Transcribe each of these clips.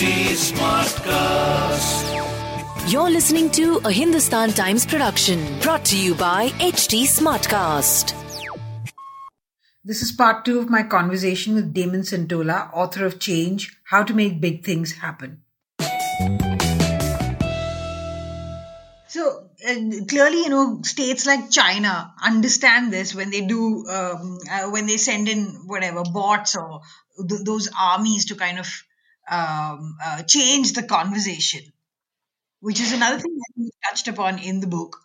HT Smartcast. You're listening to a Hindustan Times production brought to you by HT Smartcast. This is part two of my conversation with Damon Centola, author of Change How to Make Big Things Happen. So uh, clearly, you know, states like China understand this when they do, um, uh, when they send in whatever bots or th- those armies to kind of um, uh, change the conversation, which is another thing that you touched upon in the book.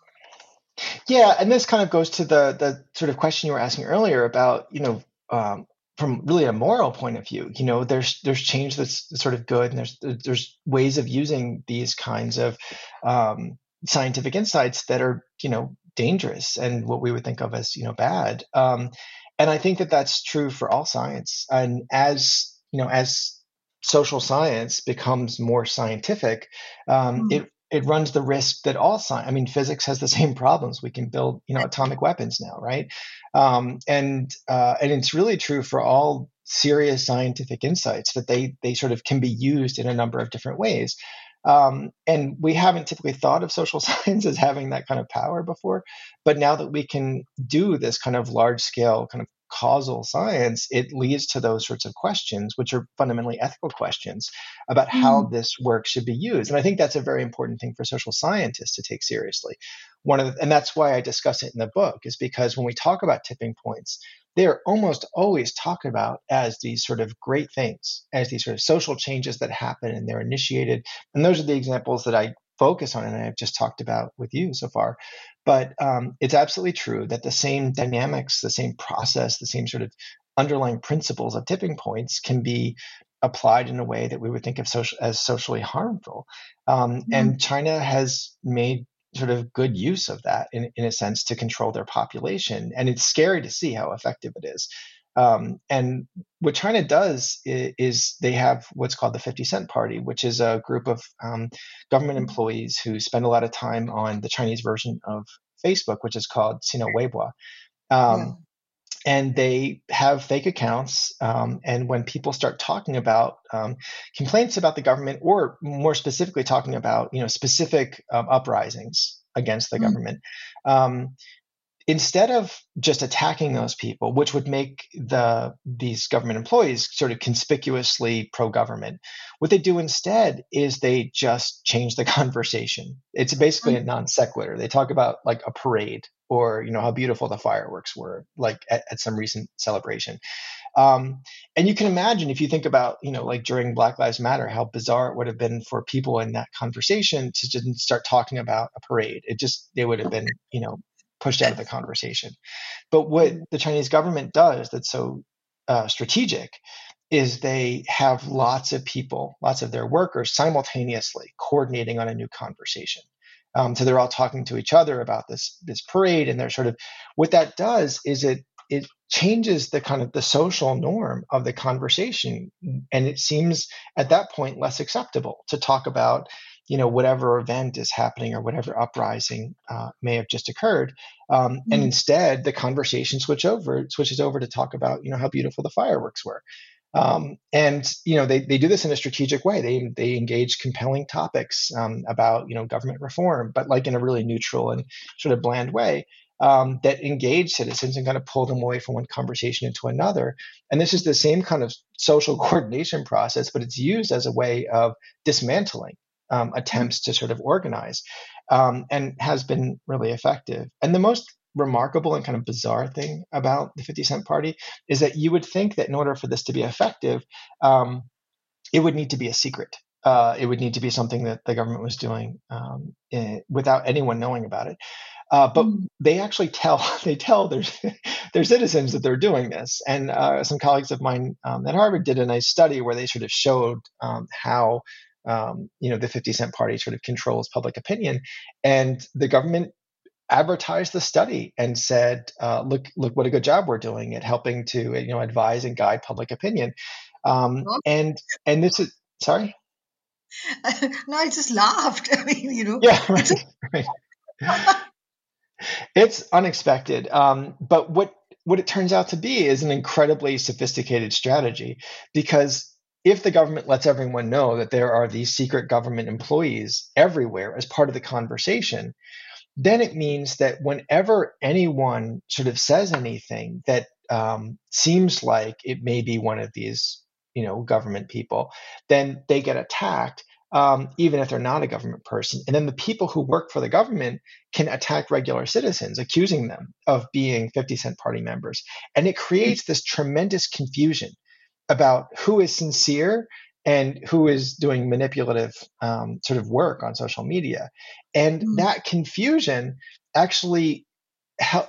Yeah, and this kind of goes to the the sort of question you were asking earlier about, you know, um, from really a moral point of view, you know, there's there's change that's sort of good, and there's there's ways of using these kinds of um, scientific insights that are, you know, dangerous and what we would think of as, you know, bad. Um, and I think that that's true for all science. And as you know, as social science becomes more scientific, um, mm-hmm. it it runs the risk that all science, I mean, physics has the same problems. We can build, you know, atomic weapons now, right? Um, and uh, and it's really true for all serious scientific insights that they they sort of can be used in a number of different ways. Um, and we haven't typically thought of social science as having that kind of power before, but now that we can do this kind of large scale kind of causal science, it leads to those sorts of questions, which are fundamentally ethical questions about mm. how this work should be used. And I think that's a very important thing for social scientists to take seriously. One of the, and that's why I discuss it in the book, is because when we talk about tipping points, they are almost always talked about as these sort of great things, as these sort of social changes that happen and they're initiated. And those are the examples that I focus on and I've just talked about with you so far. But um, it's absolutely true that the same dynamics, the same process, the same sort of underlying principles of tipping points can be applied in a way that we would think of social, as socially harmful. Um, mm-hmm. And China has made sort of good use of that in, in a sense to control their population. And it's scary to see how effective it is. Um, and what China does is, is, they have what's called the 50 Cent Party, which is a group of um, government employees who spend a lot of time on the Chinese version of Facebook, which is called Sina Weibo. Um, yeah. And they have fake accounts. Um, and when people start talking about um, complaints about the government, or more specifically talking about you know specific um, uprisings against the mm-hmm. government, instead of just attacking those people, which would make the these government employees sort of conspicuously pro-government, what they do instead is they just change the conversation. It's basically a mm-hmm. non sequitur. They talk about like a parade or you know how beautiful the fireworks were, like at, at some recent celebration. Um, and you can imagine if you think about, you know, like during Black Lives Matter, how bizarre it would have been for people in that conversation to just start talking about a parade. It just, they would have been, you know, pushed out of the conversation. But what the Chinese government does that's so uh, strategic is they have lots of people, lots of their workers simultaneously coordinating on a new conversation. Um, so they're all talking to each other about this this parade, and they're sort of what that does is it it changes the kind of the social norm of the conversation, and it seems at that point less acceptable to talk about you know whatever event is happening or whatever uprising uh, may have just occurred um, mm-hmm. and instead the conversation switch over switches over to talk about you know how beautiful the fireworks were um, and you know they, they do this in a strategic way they, they engage compelling topics um, about you know government reform but like in a really neutral and sort of bland way um, that engage citizens and kind of pull them away from one conversation into another. And this is the same kind of social coordination process, but it's used as a way of dismantling um, attempts to sort of organize um, and has been really effective. And the most remarkable and kind of bizarre thing about the 50 Cent Party is that you would think that in order for this to be effective, um, it would need to be a secret. Uh, it would need to be something that the government was doing um, in, without anyone knowing about it. Uh, but mm. they actually tell they tell their their citizens that they're doing this. And uh, some colleagues of mine um, at Harvard did a nice study where they sort of showed um, how um, you know the 50 cent party sort of controls public opinion. And the government advertised the study and said uh, look look what a good job we're doing at helping to you know advise and guide public opinion. Um, and and this is sorry? No i just laughed. I mean you know. Yeah right, right. it's unexpected. Um, but what what it turns out to be is an incredibly sophisticated strategy because if the government lets everyone know that there are these secret government employees everywhere as part of the conversation, then it means that whenever anyone sort of says anything that um, seems like it may be one of these, you know, government people, then they get attacked, um, even if they're not a government person. And then the people who work for the government can attack regular citizens, accusing them of being 50 Cent Party members. And it creates this tremendous confusion about who is sincere and who is doing manipulative um, sort of work on social media. And mm. that confusion actually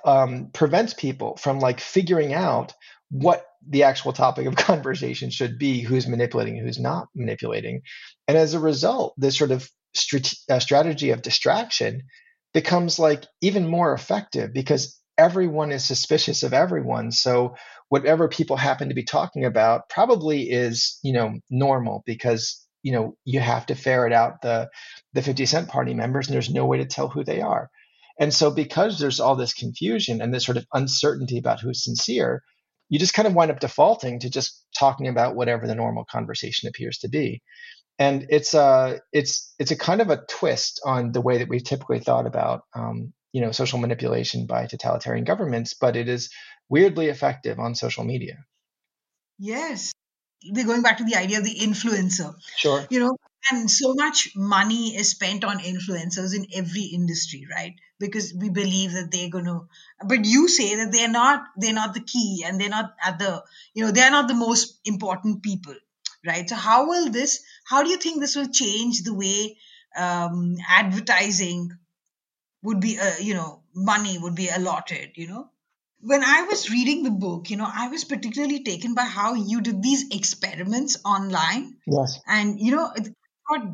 um, prevents people from like figuring out what the actual topic of conversation should be, who's manipulating, who's not manipulating. And as a result, this sort of uh, strategy of distraction becomes like even more effective because everyone is suspicious of everyone. So whatever people happen to be talking about probably is, you know, normal because, you know, you have to ferret out the the 50 cent party members and there's no way to tell who they are. And so because there's all this confusion and this sort of uncertainty about who's sincere, you just kind of wind up defaulting to just talking about whatever the normal conversation appears to be. And it's a uh, it's it's a kind of a twist on the way that we've typically thought about um, you know social manipulation by totalitarian governments, but it is weirdly effective on social media. Yes. We're going back to the idea of the influencer. Sure. You know, and so much money is spent on influencers in every industry, right? Because we believe that they're going to, but you say that they're not, they're not the key and they're not at the, you know, they're not the most important people, right? So how will this, how do you think this will change the way um, advertising would be, uh, you know, money would be allotted, you know? when I was reading the book, you know, I was particularly taken by how you did these experiments online. Yes. And, you know,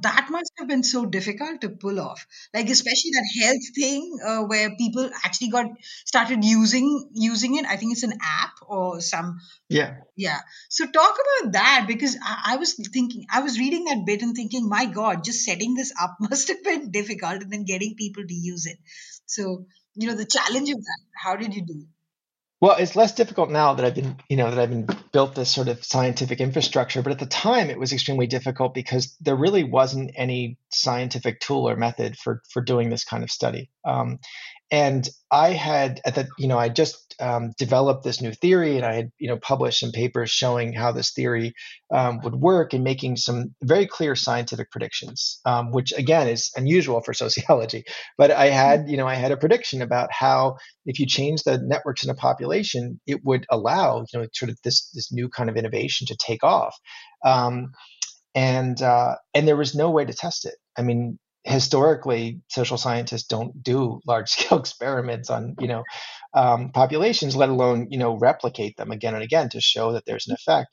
that must have been so difficult to pull off. Like, especially that health thing uh, where people actually got started using using it. I think it's an app or some. Yeah. Yeah. So talk about that because I, I was thinking, I was reading that bit and thinking, my God, just setting this up must have been difficult and then getting people to use it. So, you know, the challenge of that, how did you do it? Well, it's less difficult now that I've been, you know, that I've been built this sort of scientific infrastructure. But at the time, it was extremely difficult because there really wasn't any scientific tool or method for for doing this kind of study. Um, and I had at the, you know, I just um, developed this new theory, and I had, you know, published some papers showing how this theory um, would work and making some very clear scientific predictions, um, which again is unusual for sociology. But I had, you know, I had a prediction about how if you change the networks in a population, it would allow, you know, sort of this this new kind of innovation to take off. Um, and uh, and there was no way to test it. I mean, historically social scientists don't do large scale experiments on you know um, populations let alone you know replicate them again and again to show that there's an effect.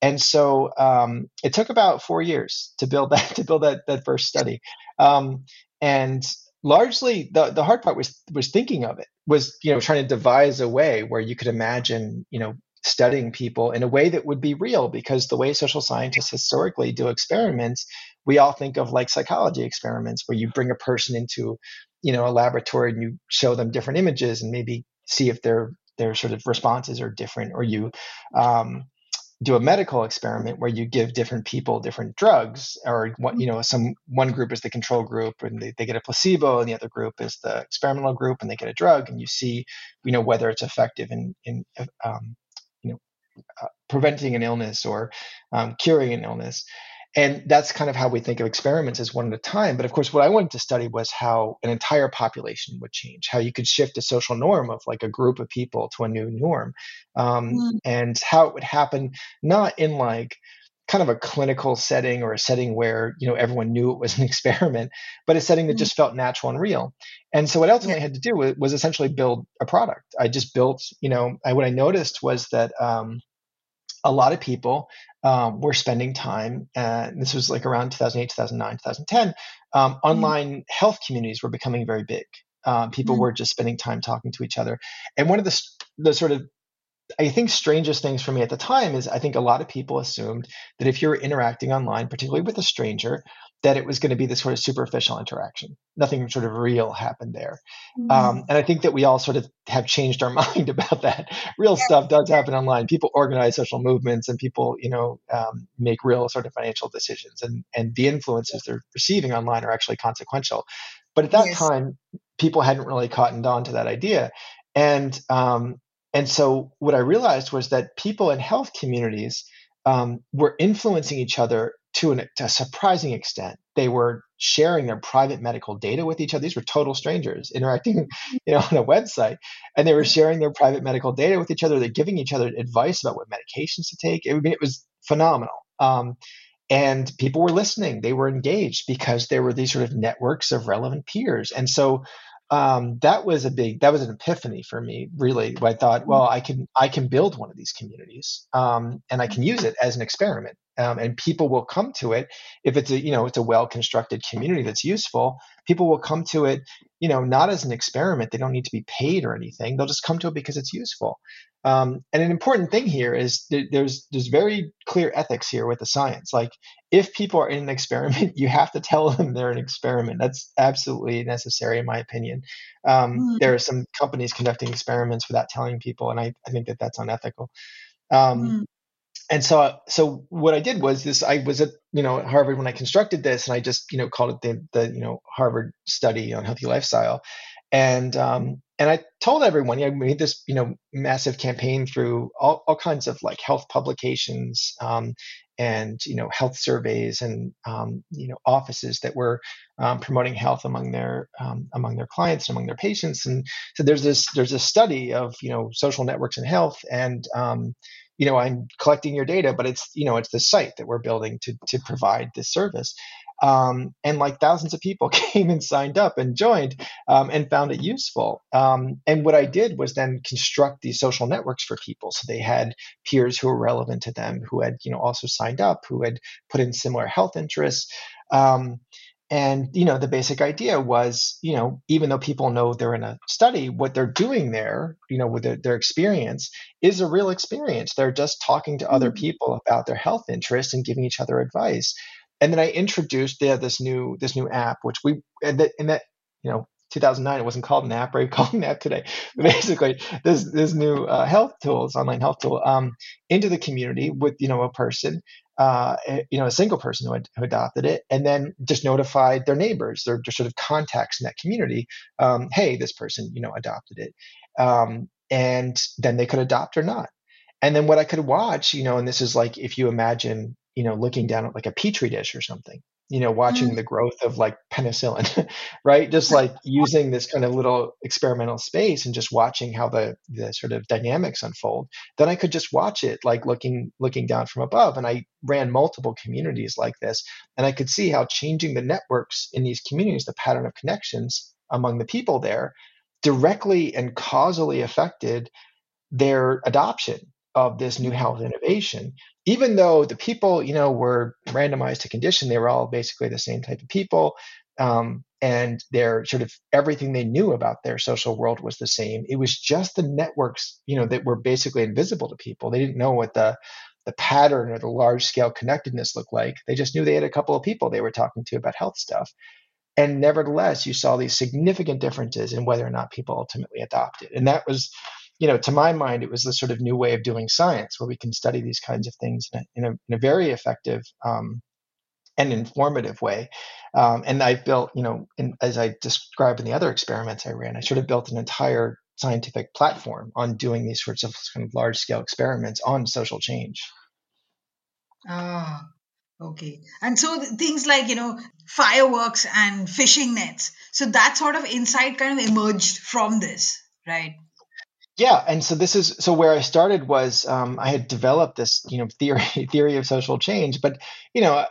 And so um, it took about four years to build that to build that that first study. Um, and largely the, the hard part was was thinking of it was you know trying to devise a way where you could imagine you know studying people in a way that would be real because the way social scientists historically do experiments we all think of like psychology experiments where you bring a person into you know a laboratory and you show them different images and maybe see if their their sort of responses are different or you um, do a medical experiment where you give different people different drugs or what you know some one group is the control group and they, they get a placebo and the other group is the experimental group and they get a drug and you see you know whether it's effective in in um, you know uh, preventing an illness or um, curing an illness and that's kind of how we think of experiments as one at a time. But of course, what I wanted to study was how an entire population would change, how you could shift a social norm of like a group of people to a new norm, um, mm. and how it would happen not in like kind of a clinical setting or a setting where you know everyone knew it was an experiment, but a setting that mm. just felt natural and real. And so what I ultimately had to do was, was, essentially build a product. I just built, you know, I, what I noticed was that. Um, a lot of people um, were spending time, and this was like around 2008, 2009, 2010. Um, mm-hmm. online health communities were becoming very big. Um, people mm-hmm. were just spending time talking to each other. And one of the, the sort of I think strangest things for me at the time is I think a lot of people assumed that if you're interacting online, particularly with a stranger, that it was going to be this sort of superficial interaction. Nothing sort of real happened there. Mm. Um, and I think that we all sort of have changed our mind about that. Real stuff does happen online. People organize social movements and people, you know, um, make real sort of financial decisions and, and the influences they're receiving online are actually consequential. But at that Yes. time, people hadn't really cottoned on to that idea. And, um, and so what I realized was that people in health communities um, were influencing each other to, an, to a surprising extent. They were sharing their private medical data with each other. These were total strangers interacting, you know, on a website, and they were sharing their private medical data with each other. They're giving each other advice about what medications to take. I mean, it was phenomenal. Um, and people were listening. They were engaged because there were these sort of networks of relevant peers. And so um, that was a big that was an epiphany for me really i thought well i can i can build one of these communities um, and i can use it as an experiment um, and people will come to it if it's a you know it's a well constructed community that's useful people will come to it you know not as an experiment they don't need to be paid or anything they'll just come to it because it's useful um, and an important thing here is th- there's there's very clear ethics here with the science. Like if people are in an experiment, you have to tell them they're an experiment. That's absolutely necessary, in my opinion. Um, Mm. There are some companies conducting experiments without telling people, and I, I think that that's unethical. Um, Mm. And so so what I did was this I was at you know at Harvard when I constructed this and I just you know called it the the you know Harvard study on healthy lifestyle. And um and I told everyone yeah, I made this you know massive campaign through all, all kinds of like health publications um, and you know health surveys and um, you know offices that were um, promoting health among their um, among their clients and among their patients. And so there's this there's a study of you know social networks and health and um, you know i'm collecting your data but it's you know it's the site that we're building to to provide this service. Um, and like thousands of people came and signed up and joined um, and found it useful. Um, and what i did was then construct these social networks for people. So they had peers who were relevant to them who had you know also signed up who had put in similar health interests. Um, and you know the basic idea was you know even though people know they're in a study what they're doing there you know with their, their experience is a real experience. They're just talking to other Mhm. people about their health interests and giving each other advice. And then i introduced yeah, this new this new app which we and that, and that you know 2009 it wasn't called an app right? An app today. But basically this this new uh, health tools online health tool um, into the community with you know a person uh, you know, a single person who, who adopted it, and then just notified their neighbors, their just sort of contacts in that community. Um, hey, this person, you know, adopted it, um, and then they could adopt or not. And then what I could watch, you know, and this is like if you imagine, you know, looking down at like a petri dish or something, you know, watching Mm. the growth of like penicillin, right? Just like using this kind of little experimental space and just watching how the the sort of dynamics unfold then I could just watch it like looking looking down from above. And I ran multiple communities like this, and I could see how changing the networks in these communities, the pattern of connections among the people there, directly and causally affected their adoption of this new health innovation. Even though the people, you know, were randomized to condition, they were all basically the same type of people. Um, and their sort of everything they knew about their social world was the same. It was just the networks, you know, that were basically invisible to people. They didn't know what the the pattern or the large scale connectedness looked like. They just knew they had a couple of people they were talking to about health stuff. And nevertheless, you saw these significant differences in whether or not people ultimately adopted. And that was, you know, to my mind, it was the sort of new way of doing science where we can study these kinds of things in a, in a, in a very effective um, and informative way. Um, and I've built, you know, in, as I described in the other experiments I ran, I sort of built an entire scientific platform on doing these sorts of kind of large scale experiments on social change. Ah, okay. And so things like, you know, fireworks and fishing nets. So that sort of insight kind of emerged from this, right? Yeah, and so this is so where I started was um, I had developed this you know theory theory of social change, but you know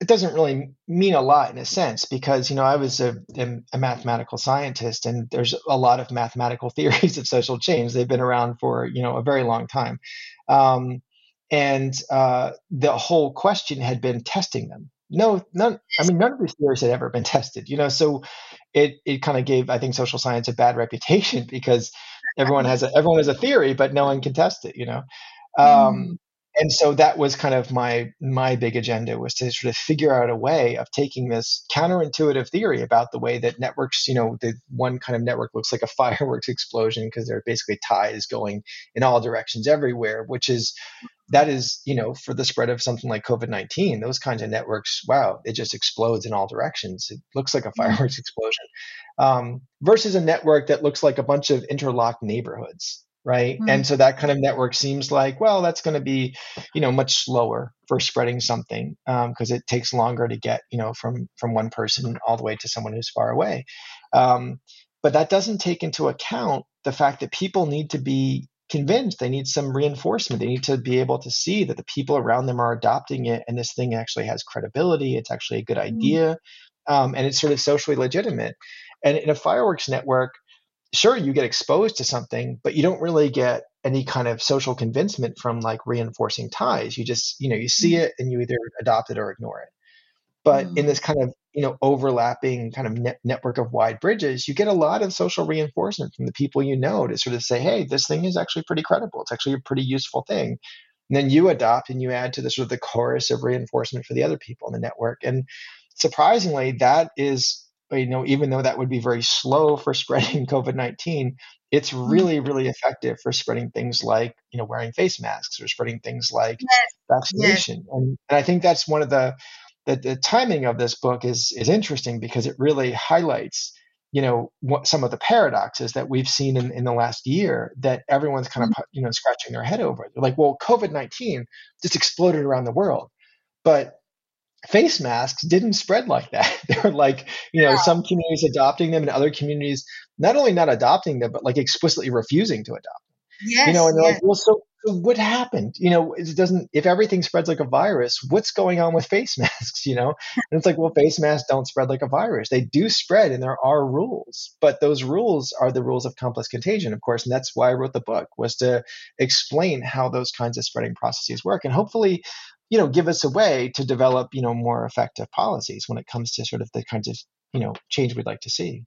it doesn't really mean a lot in a sense because you know I was a, a mathematical scientist and there's a lot of mathematical theories of social change. They've been around for you know a very long time, um, and uh, the whole question had been testing them. No, none. I mean, none of these theories had ever been tested. You know, so it it kind of gave I think social science a bad reputation because everyone has a everyone has a theory, but no one can test it. You know, um, and so that was kind of my my big agenda was to sort of figure out a way of taking this counterintuitive theory about the way that networks you know the one kind of network looks like a fireworks explosion because there are basically ties going in all directions everywhere which is that is you know for the spread of something like covid-19 those kinds of networks wow it just explodes in all directions. It looks like a mm-hmm. fireworks explosion. Um, versus a network that looks like a bunch of interlocked neighborhoods right mm-hmm. and so that kind of network seems like well that's going to be you know much slower for spreading something because um, it takes longer to get you know from from one person all the way to someone who's far away um, but that doesn't take into account the fact that people need to be convinced they need some reinforcement they need to be able to see that the people around them are adopting it and this thing actually has credibility it's actually a good mm-hmm. idea mm-hmm. um, and it's sort of socially legitimate and in a fireworks network sure you get exposed to something but you don't really get any kind of social convincement from like reinforcing ties. You just you know you see mm-hmm. it and you either adopt it or ignore it. But mm-hmm. in this kind of you know overlapping kind of net- network of wide bridges you get a lot of social reinforcement from the people you know to sort of say hey this thing is actually pretty credible. It's actually a pretty useful thing. And then you adopt and you add to the sort of the chorus of reinforcement for the other people in the network. And surprisingly that is you know, even though that would be very slow for spreading COVID 19, it's mm-hmm. really, really effective for spreading things like, you know, wearing face masks or spreading things like yes. vaccination. Yes. And, and I think that's one of the, the, the timing of this book is, is interesting because it really highlights, you know, what some of the paradoxes that we've seen in, in the last year that everyone's kind mm-hmm. of, you know, scratching their head over. They're like, well, COVID 19 just exploded around the world. But face masks didn't spread like that. they were like, you know, yeah. some communities adopting them and other communities not only not adopting them, but like explicitly refusing to adopt them. Yes, you know, and they're yes. like, well, so, so what happened? You know, it doesn't, if everything spreads like a virus, what's going on with face masks? You know, and it's like, well, face masks don't spread like a virus. They do spread and there are rules, but those rules are the rules of complex contagion, of course. And that's why I wrote the book was to explain how those kinds of spreading processes work. And hopefully you know, give us a way to develop, you know, more effective policies when it comes to sort of the kinds of, you know, change we'd like to see.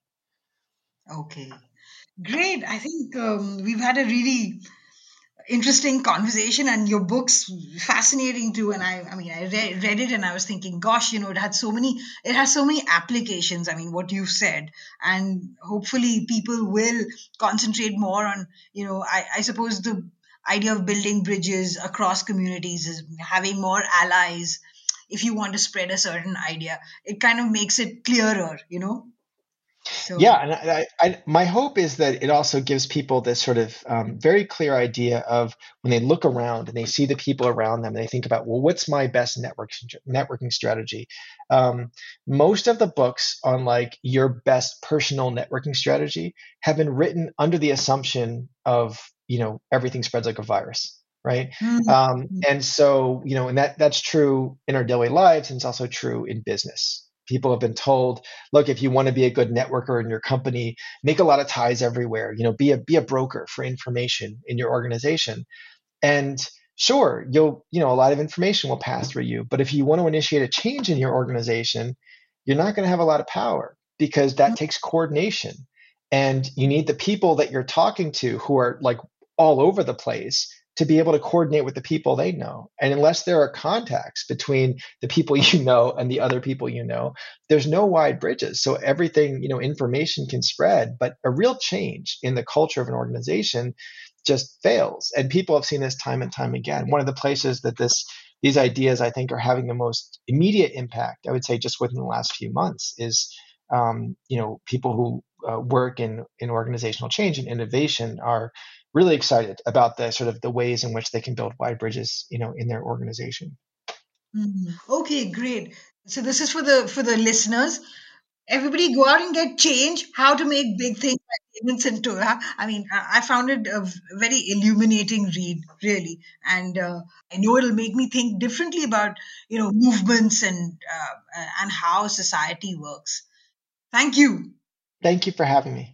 Okay, great. I think um, we've had a really interesting conversation and your book's fascinating too and i i mean i read, read it and i was thinking gosh you know it had so many it has so many applications i mean what you've said and hopefully people will concentrate more on you know i i suppose the idea of building bridges across communities is having more allies if you want to spread a certain idea it kind of makes it clearer you know so, yeah, and I, I, my hope is that it also gives people this sort of um, very clear idea of when they look around and they see the people around them, and they think about, well, what's my best network networking strategy? Um, most of the books on like your best personal networking strategy have been written under the assumption of you know everything spreads like a virus right? Mm-hmm. um, and so you know and that that's true in our daily lives and it's also true in business. People have been told look if you want to be a good networker in your company make a lot of ties everywhere you know be a be a broker for information in your organization. And sure you'll you know a lot of information will pass through you but if you want to initiate a change in your organization you're not going to have a lot of power because that mm-hmm. takes coordination. And you need the people that you're talking to who are like all over the place to be able to coordinate with the people they know. And unless there are contacts between the people you know and the other people you know, there's no wide bridges. So everything, you know, information can spread, but a real change in the culture of an organization just fails. And people have seen this time and time again. One of the places that this these ideas I think are having the most immediate impact, I would say just within the last few months, is um, you know people who uh, work in in organizational change and innovation are really excited about the sort of the ways in which they can build wide bridges, you know, in their organization. Mm-hmm. Okay, great. So this is for the for the listeners. Everybody go out and get change. How to make big things like payments Torah. I mean, I found it a very illuminating read, really, and uh, I know it'll make me think differently about you know movements and uh, and how society works. Thank you. Thank you for having me.